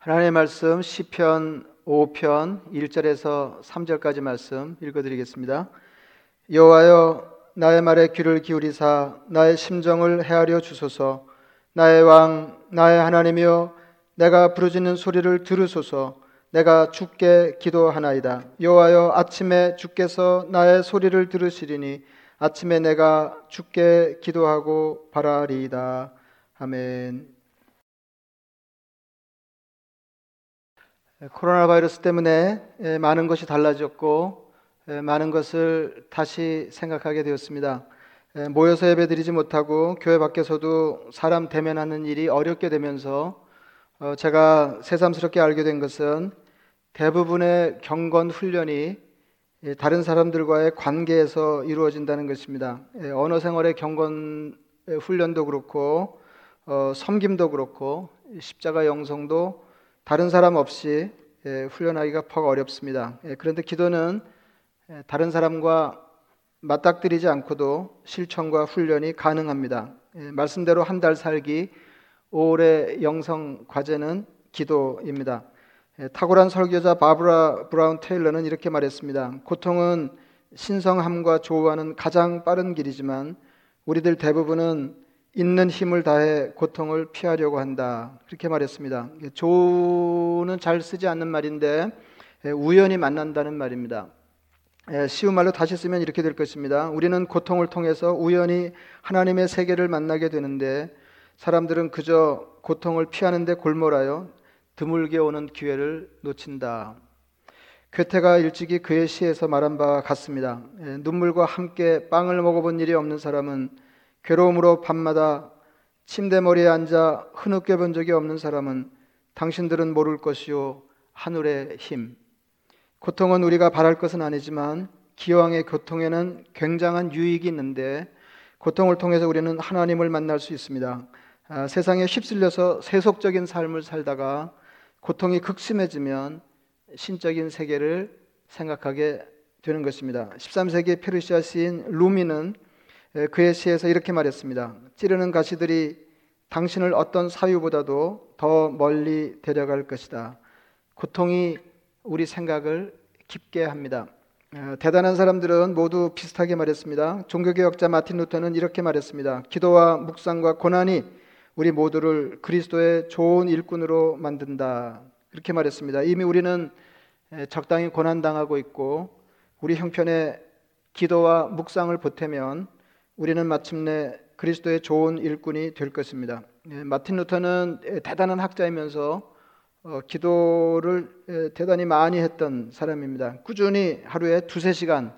하나님의 말씀 시편 5편 1절에서 3절까지 말씀 읽어 드리겠습니다. 여호와여 나의 말에 귀를 기울이사 나의 심정을 헤아려 주소서. 나의 왕 나의 하나님이여 내가 부르짖는 소리를 들으소서. 내가 주께 기도하나이다. 여호와여 아침에 주께서 나의 소리를 들으시리니 아침에 내가 주께 기도하고 바라리이다. 아멘 코로나 바이러스 때문에 많은 것이 달라졌고 많은 것을 다시 생각하게 되었습니다. 모여서 예배드리지 못하고 교회 밖에서도 사람 대면하는 일이 어렵게 되면서 어, 제가 새삼스럽게 알게 된 것은 대부분의 경건 훈련이 다른 사람들과의 관계에서 이루어진다는 것입니다. 언어 생활의 경건 훈련도 그렇고 어, 섬김도 그렇고 십자가 영성도 다른 사람 없이 예, 훈련하기가 퍽 어렵습니다. 예, 그런데 기도는 예, 다른 사람과 맞닥뜨리지 않고도 실천과 훈련이 가능합니다. 말씀대로 한 달 살기 5월의 영성 과제는 기도입니다. 탁월한 설교자 바브라 브라운 테일러는 이렇게 말했습니다. 고통은 신성함과 조화는 가장 빠른 길이지만 우리들 대부분은 있는 힘을 다해 고통을 피하려고 한다. 그렇게 말했습니다. 조는 잘 쓰지 않는 말인데 우연히 만난다는 말입니다. 쉬운 말로 다시 쓰면 이렇게 될 것입니다. 우리는 고통을 통해서 우연히 하나님의 세계를 만나게 되는데 사람들은 그저 고통을 피하는데 골몰하여 드물게 오는 기회를 놓친다. 괴테가 일찍이 그의 시에서 말한 바와 같습니다. 눈물과 함께 빵을 먹어본 일이 없는 사람은 괴로움으로 밤마다 침대머리에 앉아 흐느껴 본 적이 없는 사람은 당신들은 모를 것이요 하늘의 힘. 고통은 우리가 바랄 것은 아니지만 기왕의 고통에는 굉장한 유익이 있는데 고통을 통해서 우리는 하나님을 만날 수 있습니다. 아, 세상에 휩쓸려서 세속적인 삶을 살다가 고통이 극심해지면 신적인 세계를 생각하게 되는 것입니다. 13세기 페르시아 시인 루미는 그의 시에서 이렇게 말했습니다. 찌르는 가시들이 당신을 어떤 사유보다도 더 멀리 데려갈 것이다. 고통이 우리 생각을 깊게 합니다. 대단한 사람들은 모두 비슷하게 말했습니다. 종교개혁자 마틴 루터는 이렇게 말했습니다. 기도와 묵상과 고난이 우리 모두를 그리스도의 좋은 일꾼으로 만든다. 이렇게 말했습니다. 이미 우리는 적당히 고난당하고 있고 우리 형편에 기도와 묵상을 보태면 우리는 마침내 그리스도의 좋은 일꾼이 될 것입니다. 예, 마틴 루터는 대단한 학자이면서 어, 기도를 대단히 많이 했던 사람입니다. 꾸준히 하루에 두세 시간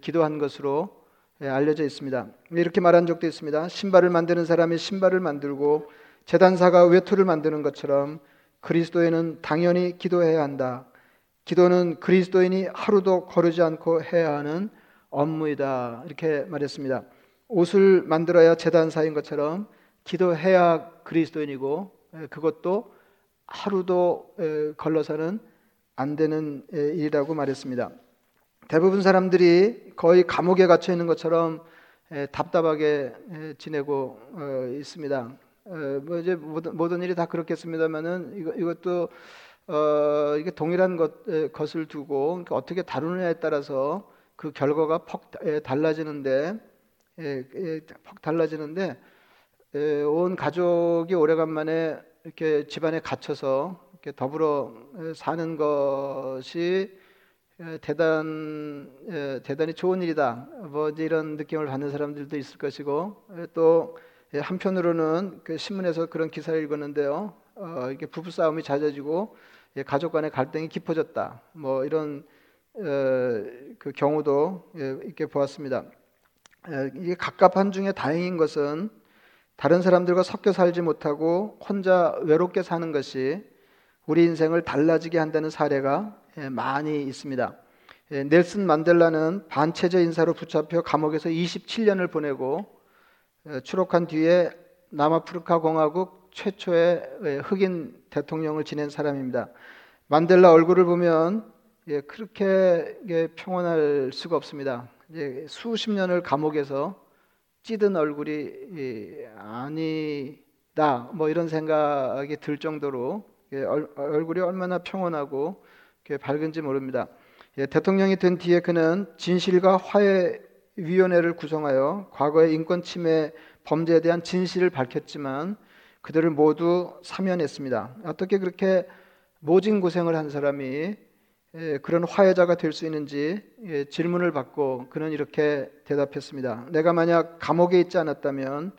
기도한 것으로 알려져 있습니다. 이렇게 말한 적도 있습니다. 신발을 만드는 사람이 신발을 만들고 재단사가 외투를 만드는 것처럼 그리스도인은 당연히 기도해야 한다. 기도는 그리스도인이 하루도 거르지 않고 해야 하는 업무이다. 이렇게 말했습니다. 옷을 만들어야 재단사인 것처럼 기도해야 그리스도인이고 그것도 하루도 걸러서는 안 되는 일이라고 말했습니다. 대부분 사람들이 거의 감옥에 갇혀 있는 것처럼 답답하게 지내고 어, 있습니다. 뭐 이제 모든, 일이 다 그렇겠습니다만은 이것도 어, 이게 동일한 것, 것을 두고 어떻게 다루느냐에 따라서 그 결과가 퍽 달라지는데 예, 예, 퍽 달라지는데 예, 온 가족이 오래간만에 이렇게 집안에 갇혀서 이렇게 더불어 사는 것이 대단 대단히 좋은 일이다. 뭐 이런 느낌을 받는 사람들도 있을 것이고 또 한편으로는 그 신문에서 그런 기사를 읽었는데요. 어, 이게 부부 싸움이 잦아지고 가족 간의 갈등이 깊어졌다. 뭐 이런 어, 그 경우도 이렇게 보았습니다. 이게 갑갑한 중에 다행인 것은 다른 사람들과 섞여 살지 못하고 혼자 외롭게 사는 것이 우리 인생을 달라지게 한다는 사례가 많이 있습니다. 넬슨 만델라는 반체제 인사로 붙잡혀 감옥에서 27년을 보내고 추록한 뒤에 남아프리카 공화국 최초의 흑인 대통령을 지낸 사람입니다. 만델라 얼굴을 보면 그렇게 평온할 수가 없습니다. 이제 수십 년을 감옥에서 찌든 얼굴이 아니다 뭐 이런 생각이 들 정도로 예, 얼굴이 얼마나 평온하고 밝은지 모릅니다. 예, 대통령이 된 뒤에 그는 진실과 화해 위원회를 구성하여 과거의 인권 침해 범죄에 대한 진실을 밝혔지만 그들을 모두 사면했습니다. 어떻게 그렇게 모진 고생을 한 사람이 예, 그런 화해자가 될 수 있는지 예, 질문을 받고 그는 이렇게 대답했습니다. 내가 만약 감옥에 있지 않았다면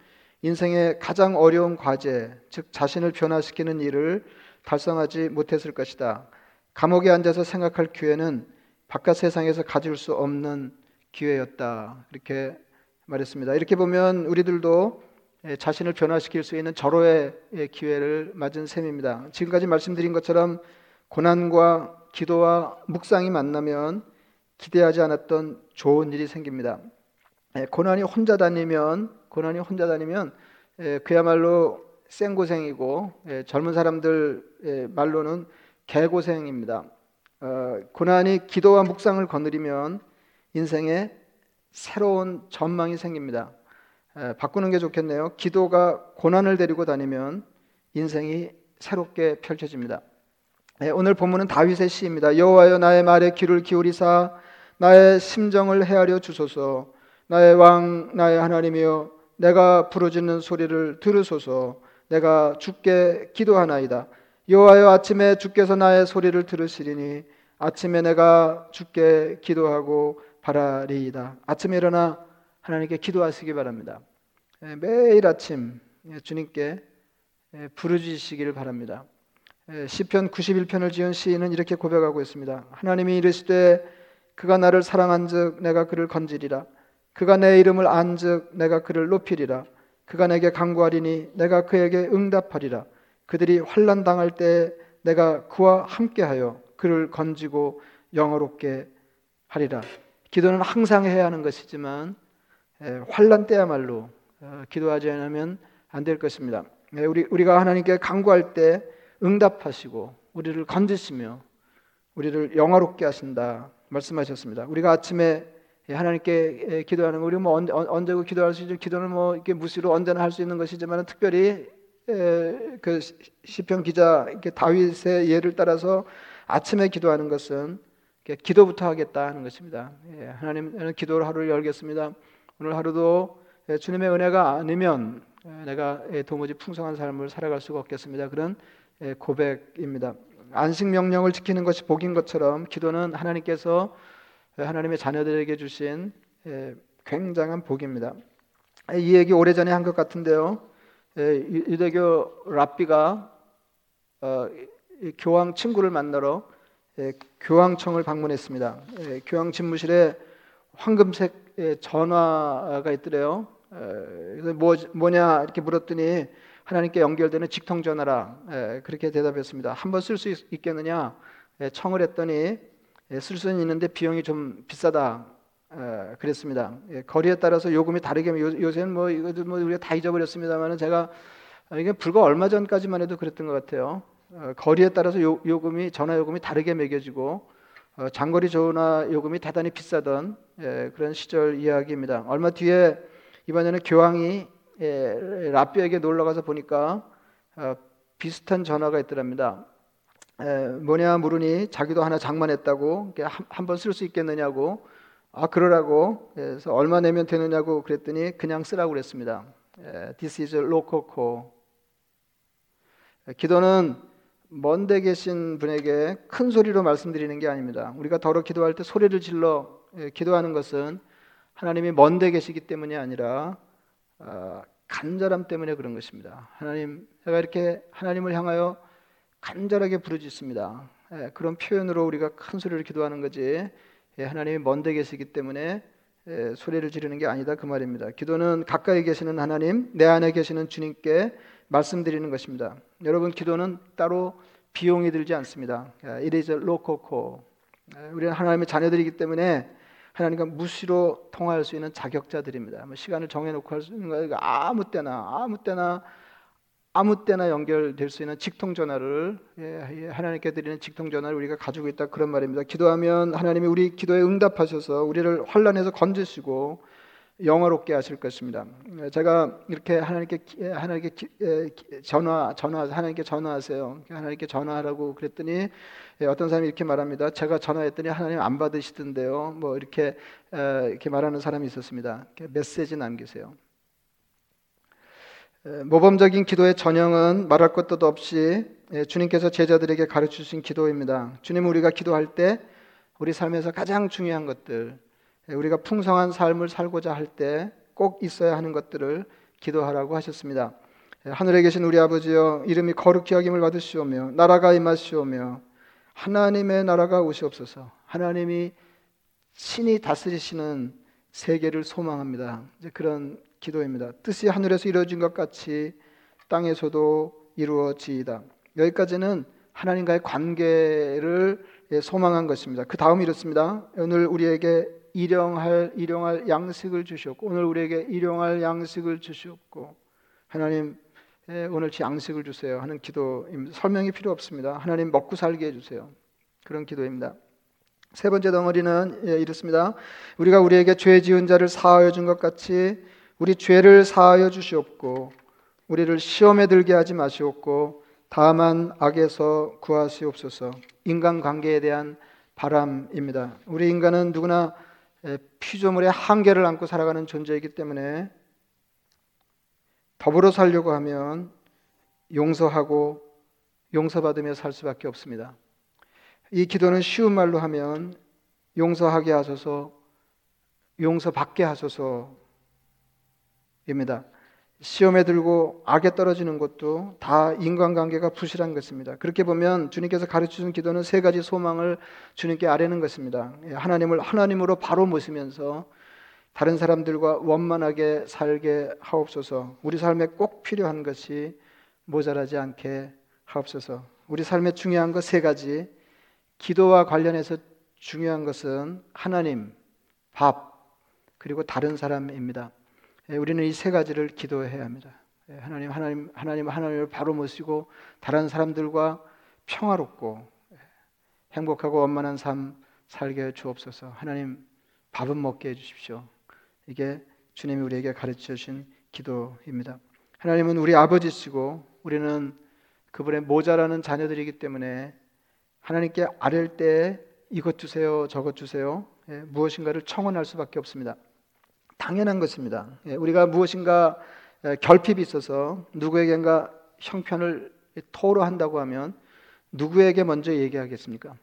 인생의 가장 어려운 과제, 즉 자신을 변화시키는 일을 달성하지 못했을 것이다. 감옥에 앉아서 생각할 기회는 바깥 세상에서 가질 수 없는 기회였다. 이렇게 말했습니다. 이렇게 보면 우리들도 예, 자신을 변화시킬 수 있는 절호의 기회를 맞은 셈입니다. 지금까지 말씀드린 것처럼 고난과 기도와 묵상이 만나면 기대하지 않았던 좋은 일이 생깁니다. 예, 고난이 혼자 다니면 고난이 혼자 다니면 예, 그야말로 생고생이고 예, 젊은 사람들 말로는 개고생입니다. 어, 고난이 기도와 묵상을 거느리면 인생에 새로운 전망이 생깁니다. 바꾸는 게 좋겠네요. 기도가 고난을 데리고 다니면 인생이 새롭게 펼쳐집니다. 네, 오늘 본문은 다윗의 시입니다. 여호와여 나의 말에 귀를 기울이사 나의 심정을 헤아려 주소서. 나의 왕 나의 하나님이여 내가 부르짖는 소리를 들으소서. 내가 주께 기도하나이다. 여호와여 아침에 주께서 나의 소리를 들으시리니 아침에 내가 주께 기도하고 바라리이다. 아침에 일어나 하나님께 기도하시기 바랍니다. 네, 매일 아침 주님께 부르짖으시기를 바랍니다. 예, 시편 91편을 지은 시인은 이렇게 고백하고 있습니다. 하나님이 이르시되 그가 나를 사랑한즉 내가 그를 건지리라. 그가 내 이름을 안즉 내가 그를 높이리라. 그가 내게 간구하리니 내가 그에게 응답하리라. 그들이 환난 당할 때 내가 그와 함께하여 그를 건지고 영어롭게 하리라. 기도는 항상 해야 하는 것이지만 예, 환난 때야말로 어, 기도하지 않으면 안 될 것입니다. 예, 우리 우리가 하나님께 간구할 때 응답하시고 우리를 건지시며 우리를 영화롭게 하신다 말씀하셨습니다. 우리가 아침에 하나님께 기도하는 우리 뭐 언제, 언제고 기도할 수 있죠. 기도는 뭐 이렇게 무시로 언제나 할 수 있는 것이지만 특별히 그 시편 기자 다윗의 예를 따라서 아침에 기도하는 것은 기도부터 하겠다 하는 것입니다. 예, 하나님 기도를 하루를 열겠습니다. 오늘 하루도 주님의 은혜가 아니면 내가 도무지 풍성한 삶을 살아갈 수가 없겠습니다. 그런 예, 고백입니다. 안식 명령을 지키는 것이 복인 것처럼 기도는 하나님께서 하나님의 자녀들에게 주신 예, 굉장한 복입니다. 이 얘기 오래전에 한 것 같은데요. 예, 유대교 랍비가 어, 교황 친구를 만나러 교황청을 방문했습니다. 교황 집무실에 황금색 전화가 있더래요. 뭐, 뭐냐 이렇게 물었더니 하나님께 연결되는 직통 전화라 예, 그렇게 대답했습니다. 한 번 쓸 수 있겠느냐 예, 청을 했더니 예, 쓸 수는 있는데 비용이 좀 비싸다 그랬습니다. 거리에 따라서 요금이 다르게 요, 새는뭐 이거 뭐 우리가 다 잊어버렸습니다만은 제가 이게 불과 얼마 전까지만 해도 그랬던 것 같아요. 어, 거리에 따라서 요, 금이 전화 요금이 다르게 매겨지고 어, 장거리 전화 요금이 대단히 비싸던 그런 시절 이야기입니다. 얼마 뒤에 이번에는 교황이 예, 라비에게 놀러 가서 보니까 어, 비슷한 전화가 있더랍니다. 에, 뭐냐 물으니 자기도 하나 장만했다고 한번 쓸 수 있겠느냐고 아 그러라고 그래서 얼마 내면 되느냐고 그랬더니 그냥 쓰라고 그랬습니다. 에, This is call. 기도는 먼데 계신 분에게 큰 소리로 말씀드리는 게 아닙니다. 우리가 더러 기도할 때 소리를 질러 예, 기도하는 것은 하나님이 먼데 계시기 때문이 아니라 어, 간절함 때문에 그런 것입니다. 하나님, 제가 이렇게 하나님을 향하여 간절하게 부르짖습니다. 예, 그런 표현으로 우리가 큰 소리를 기도하는 거지. 예, 하나님이 먼데 계시기 때문에 예, 소리를 지르는 게 아니다 그 말입니다. 기도는 가까이 계시는 하나님, 내 안에 계시는 주님께 말씀드리는 것입니다. 여러분 기도는 따로 비용이 들지 않습니다. Is a local call. 우리는 하나님의 자녀들이기 때문에 하나님과 무시로 통화할 수 있는 자격자들입니다. 뭐 시간을 정해놓고 할 수 있는 거 아무 때나 아무 때나 아무 때나 연결될 수 있는 직통 전화를 예, 예, 하나님께 드리는 직통 전화를 우리가 가지고 있다 그런 말입니다. 기도하면 하나님이 우리 기도에 응답하셔서 우리를 환란에서 건지시고 영화롭게 하실 것입니다. 제가 이렇게 하나님께 하나님께 전화 전화 하나님께 전화하세요. 하나님께 전화하라고 그랬더니 어떤 사람이 이렇게 말합니다. 제가 전화했더니 하나님 안 받으시던데요. 뭐 이렇게 이렇게 말하는 사람이 있었습니다. 메시지 남기세요. 모범적인 기도의 전형은 말할 것도 없이 주님께서 제자들에게 가르쳐 주신 기도입니다. 주님 우리가 기도할 때 우리 삶에서 가장 중요한 것들 우리가 풍성한 삶을 살고자 할 때 꼭 있어야 하는 것들을 기도하라고 하셨습니다. 하늘에 계신 우리 아버지여 이름이 거룩히 여김을 받으시오며 나라가 임하시오며 하나님의 나라가 오시옵소서. 하나님이 신이 다스리시는 세계를 소망합니다. 이제 그런 기도입니다. 뜻이 하늘에서 이루어진 것 같이 땅에서도 이루어지이다. 여기까지는 하나님과의 관계를 소망한 것입니다. 그 다음 이렇습니다. 오늘 우리에게 일용할 일용할 양식을 주셨고 오늘 우리에게 일용할 양식을 주셨고 하나님 오늘 제 양식을 주세요 하는 기도입니다. 설명이 필요 없습니다. 하나님 먹고 살게 해주세요. 그런 기도입니다. 세 번째 덩어리는 예, 이렇습니다. 우리가 우리에게 죄 지은 자를 사하여 준 것 같이 우리 죄를 사하여 주시옵고 우리를 시험에 들게 하지 마시옵고 다만 악에서 구하시옵소서. 인간 관계에 대한 바람입니다. 우리 인간은 누구나 피조물의 한계를 안고 살아가는 존재이기 때문에 더불어 살려고 하면 용서하고 용서받으며 살 수밖에 없습니다. 이 기도는 쉬운 말로 하면 용서하게 하소서, 용서받게 하소서입니다. 시험에 들고 악에 떨어지는 것도 다 인간관계가 부실한 것입니다. 그렇게 보면 주님께서 가르쳐 준 기도는 세 가지 소망을 주님께 아뢰는 것입니다. 예, 하나님을 하나님으로 바로 모시면서 다른 사람들과 원만하게 살게 하옵소서. 우리 삶에 꼭 필요한 것이 모자라지 않게 하옵소서. 우리 삶에 중요한 것 세 가지. 기도와 관련해서 중요한 것은 하나님, 밥, 그리고 다른 사람입니다. 예, 우리는 이 세 가지를 기도해야 합니다. 예, 하나님, 하나님, 하나님, 하나님을 바로 모시고 다른 사람들과 평화롭고 예, 행복하고 원만한 삶 살게 주옵소서. 하나님, 밥은 먹게 해주십시오. 이게 주님이 우리에게 가르쳐 주신 기도입니다. 하나님은 우리 아버지시고 우리는 그분의 모자라는 자녀들이기 때문에 하나님께 아랠 때 이것 주세요, 저것 주세요, 무엇인가를 청원할 수밖에 없습니다. 당연한 것입니다. 예, 우리가 무엇인가 결핍이 있어서 누구에게인가 형편을 토로한다고 하면 누구에게 먼저 얘기하겠습니까?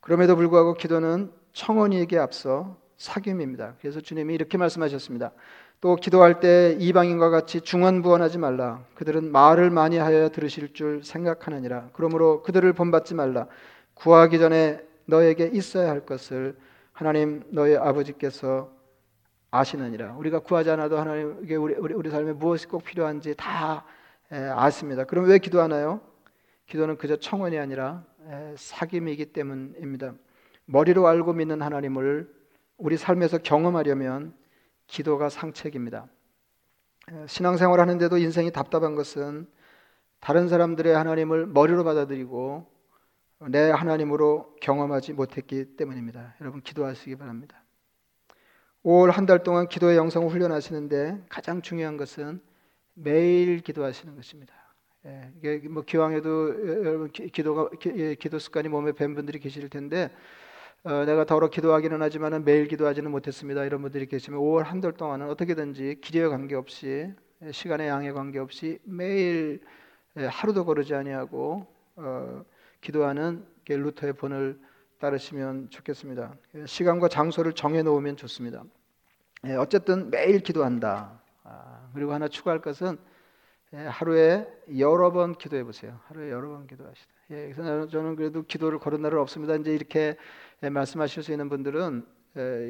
그럼에도 불구하고 기도는 청원이에게 앞서 사귐입니다. 그래서 주님이 이렇게 말씀하셨습니다. 또 기도할 때 이방인과 같이 중언부언하지 말라. 그들은 말을 많이 하여 들으실 줄 생각하느니라. 그러므로 그들을 본받지 말라. 구하기 전에 너에게 있어야 할 것을 하나님 너의 아버지께서 아시느니라. 우리가 구하지 않아도 하나님께 우리, 우리, 우리 삶에 무엇이 꼭 필요한지 다 아십니다. 그럼 왜 기도하나요? 기도는 그저 청원이 아니라 사귐이기 때문입니다. 머리로 알고 믿는 하나님을 우리 삶에서 경험하려면 기도가 상책입니다. 신앙생활 하는데도 인생이 답답한 것은 다른 사람들의 하나님을 머리로 받아들이고 내 하나님으로 경험하지 못했기 때문입니다. 여러분 기도하시기 바랍니다. 5월 한 달 동안 기도의 영성을 훈련하시는데 가장 중요한 것은 매일 기도하시는 것입니다. 예, 이게 뭐 기왕에도 여러분 기도가 기, 도 습관이 몸에 밴 분들이 계실 텐데 어, 내가 더러 기도하기는 하지만 매일 기도하지는 못했습니다. 이런 분들이 계시면 5월 한 달 동안은 어떻게든지 길에 관계없이 시간의 양에 관계없이 매일 하루도 거르지 아니하고 어, 기도하는 루터의 본을 따르시면 좋겠습니다. 시간과 장소를 정해 놓으면 좋습니다. 예, 어쨌든 매일 기도한다. 아, 그리고 하나 추가할 것은 예, 하루에 여러 번 기도해 보세요. 하루에 여러 번 기도하시다. 예, 그래서 저는 그래도 기도를 거른 날은 없습니다. 이제 이렇게 말씀하실 수 있는 분들은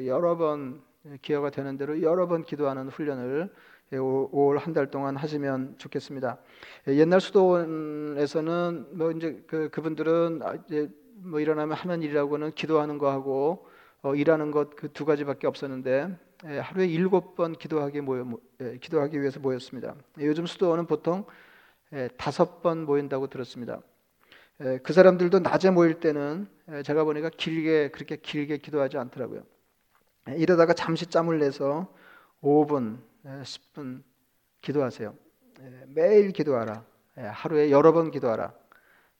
여러 번 기회가 되는 대로 여러 번 기도하는 훈련을 5월 한달 동안 하시면 좋겠습니다. 옛날 수도원에서는 뭐 이제 그 그분들은 아, 이제 뭐 일어나면 하는 일이라고는 기도하는 거하고 어, 일하는 것 그 두 가지밖에 없었는데 예, 하루에 일곱 번 기도하기 모여 예, 기도하기 위해서 모였습니다. 예, 요즘 수도원은 보통 예, 다섯 번 모인다고 들었습니다. 예, 그 사람들도 낮에 모일 때는 예, 제가 보니까 길게 그렇게 길게 기도하지 않더라고요. 이러다가 잠시 짬을 내서 5분, 10분 기도하세요. 예, 매일 기도하라. 예, 하루에 여러 번 기도하라.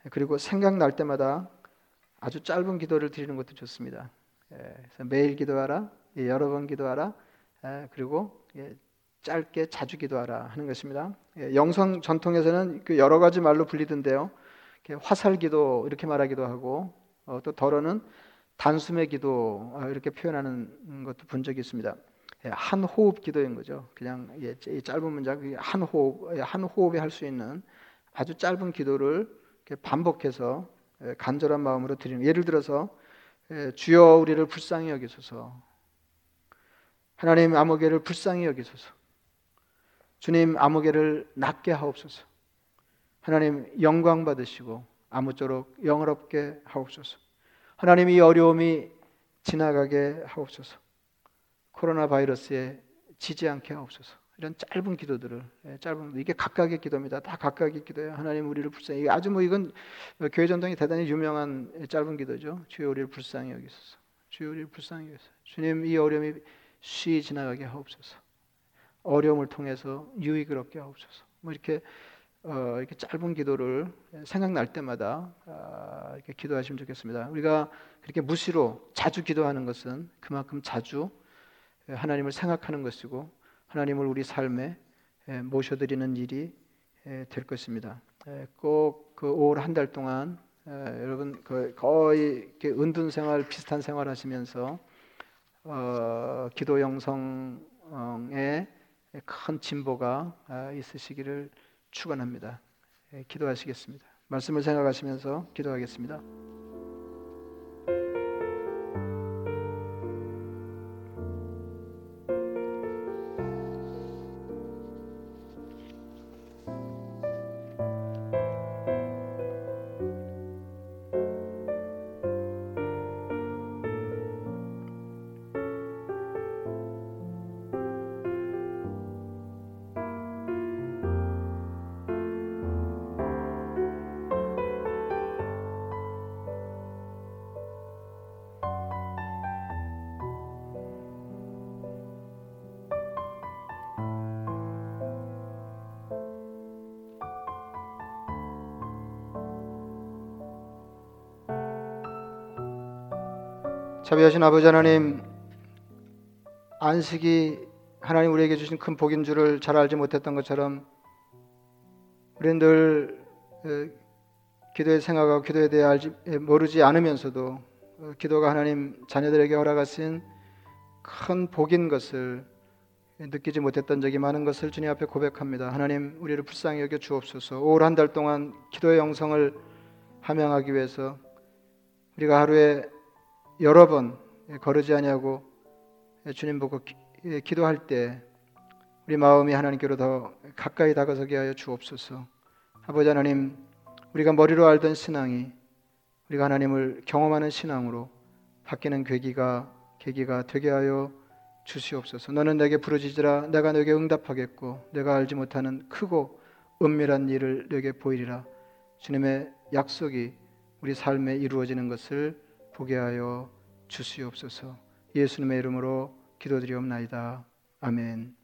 예, 그리고 생각날 때마다 아주 짧은 기도를 드리는 것도 좋습니다. 그래서 매일 기도하라, 여러 번 기도하라, 그리고 짧게 자주 기도하라 하는 것입니다. 영성 전통에서는 그 여러 가지 말로 불리던데요. 화살 기도 이렇게 말하기도 하고 어, 또 덜어는 단숨의 기도 어, 이렇게 표현하는 것도 본 적이 있습니다. 예, 한 호흡 기도인 거죠. 그냥 짧은 문장 한 호흡 한 호흡에 할 수 있는 아주 짧은 기도를 반복해서 예, 간절한 마음으로 드리는 예를 들어서 예, 주여 우리를 불쌍히 여기소서. 하나님 아무개를 불쌍히 여기소서. 주님 아무개를 낮게 하옵소서. 하나님 영광 받으시고 아무쪼록 영어롭게 하옵소서. 하나님 이 어려움이 지나가게 하옵소서. 코로나 바이러스에 지지 않게 하옵소서. 이런 짧은 기도들을 예, 짧은 이게 각각의 기도입니다. 다 각각의 기도예요. 하나님 우리를 불쌍히 아주 뭐 이건 교회 전통이 대단히 유명한 짧은 기도죠. 주여 우리를 불쌍히 여기소서. 주여 우리를 불쌍히 여기소서. 주님 이 어려움이 쉬 지나가게 하옵소서. 어려움을 통해서 유익을 얻게 하옵소서. 뭐 이렇게 어, 이렇게 짧은 기도를 생각날 때마다 어, 이렇게 기도하시면 좋겠습니다. 우리가 그렇게 무시로 자주 기도하는 것은 그만큼 자주 하나님을 생각하는 것이고 하나님을 우리 삶에 모셔드리는 일이 될 것입니다. 꼭 그 5월 한 달 동안 여러분 그 거의 은둔 생활 비슷한 생활 하시면서 어, 기도 영성에 큰 진보가 아, 있으시기를 축원합니다. 기도하시겠습니다. 말씀을 생각하시면서 기도하겠습니다. 자비하신 아버지 하나님 안식이 하나님 우리에게 주신 큰 복인 줄을 잘 알지 못했던 것처럼 우리는 늘 기도의 생각하고 기도에 대해 알지 모르지 않으면서도 어, 기도가 하나님 자녀들에게 허락하신 큰 복인 것을 느끼지 못했던 적이 많은 것을 주님 앞에 고백합니다. 하나님 우리를 불쌍히 여겨 주옵소서. 올 한 달 동안 기도의 영성을 함양하기 위해서 우리가 하루에 여러 번 거르지 아니하고 주님 보고 기, 기도할 때 우리 마음이 하나님께로 더 가까이 다가서게 하여 주옵소서. 아버지 하나님, 우리가 머리로 알던 신앙이 우리가 하나님을 경험하는 신앙으로 바뀌는 계기가 계기가 되게 하여 주시옵소서. 너는 내게 부르짖으라 내가 너에게 응답하겠고 내가 알지 못하는 크고 은밀한 일을 너에게 보이리라. 주님의 약속이 우리 삶에 이루어지는 것을 보게 하여 주시옵소서. 예수님의 이름으로 기도드리옵나이다. 아멘.